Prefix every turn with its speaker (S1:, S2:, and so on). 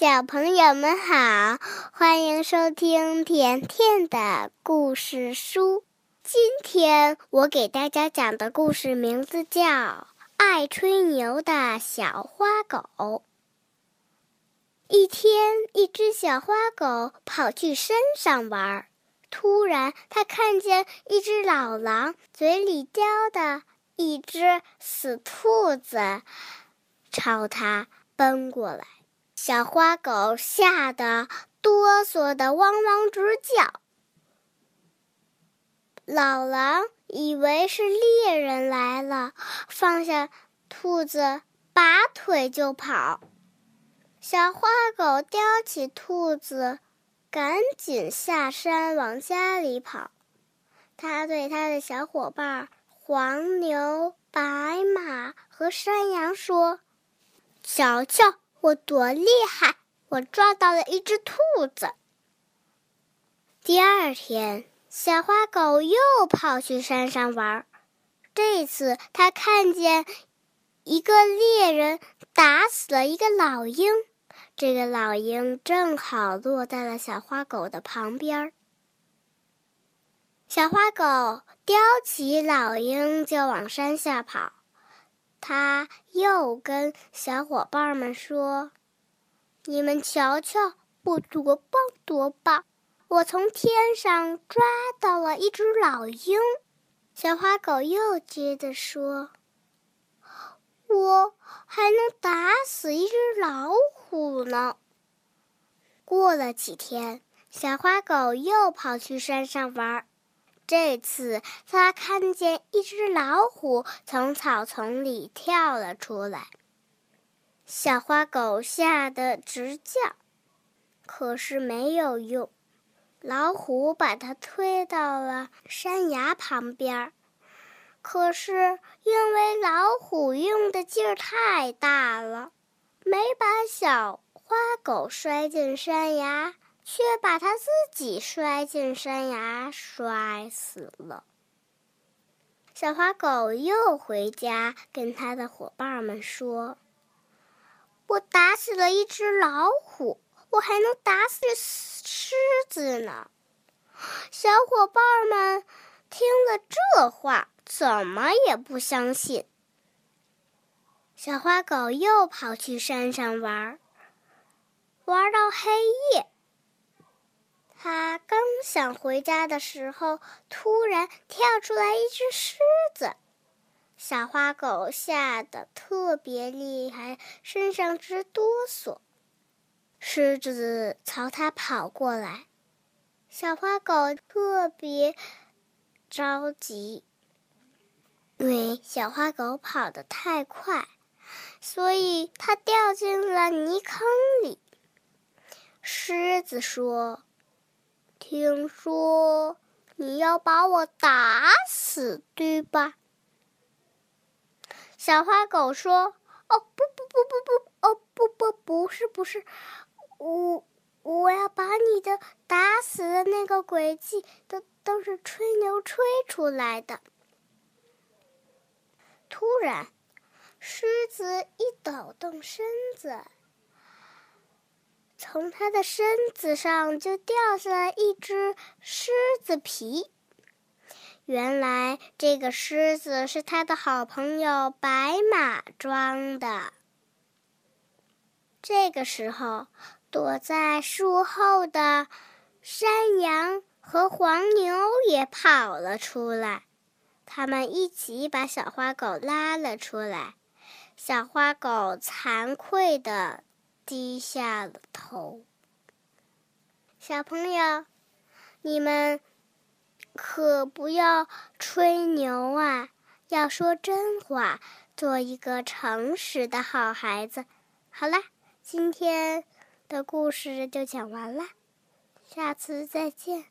S1: 小朋友们好，欢迎收听甜甜的故事书。今天我给大家讲的故事名字叫《爱吹牛的小花狗》。一天，一只小花狗跑去山上玩，突然，它看见一只老狼嘴里叼的一只死兔子，朝它奔过来。小花狗吓得哆嗦的汪汪直叫。老狼以为是猎人来了，放下兔子，拔腿就跑。小花狗叼起兔子，赶紧下山往家里跑。他对他的小伙伴黄牛、白马和山羊说：“瞧瞧。”我多厉害！我抓到了一只兔子。第二天，小花狗又跑去山上玩。这次，它看见一个猎人打死了一个老鹰，这个老鹰正好落在了小花狗的旁边。小花狗叼起老鹰就往山下跑。他又跟小伙伴们说：“你们瞧瞧，我多棒多棒！我从天上抓到了一只老鹰。”小花狗又接着说：“我还能打死一只老虎呢。”过了几天，小花狗又跑去山上玩。这次，他看见一只老虎从草丛里跳了出来，小花狗吓得直叫，可是没有用，老虎把它推到了山崖旁边儿，可是因为老虎用的劲儿太大了，没把小花狗摔进山崖。却把他自己摔进山崖，摔死了。小花狗又回家跟他的伙伴们说：“我打死了一只老虎，我还能打死狮子呢。”小伙伴们听了这话，怎么也不相信。小花狗又跑去山上玩，玩到黑夜。他刚想回家的时候，突然跳出来一只狮子，小花狗吓得特别厉害，身上直哆嗦。狮子朝他跑过来，小花狗特别着急，因为小花狗跑得太快，所以它掉进了泥坑里。狮子说。听说你要把我打死，对吧？小花狗说：“哦，不不不不不，哦不不不是不是，我我要把你的打死的那个诡计都都是吹牛吹出来的。”突然，狮子一抖动身子。从它的身子上就掉下来一只狮子皮。原来这个狮子是他的好朋友白马装的。这个时候，躲在树后的山羊和黄牛也跑了出来，他们一起把小花狗拉了出来。小花狗惭愧的。低下了头。小朋友，你们可不要吹牛啊！要说真话，做一个诚实的好孩子。好啦，今天的故事就讲完了，下次再见。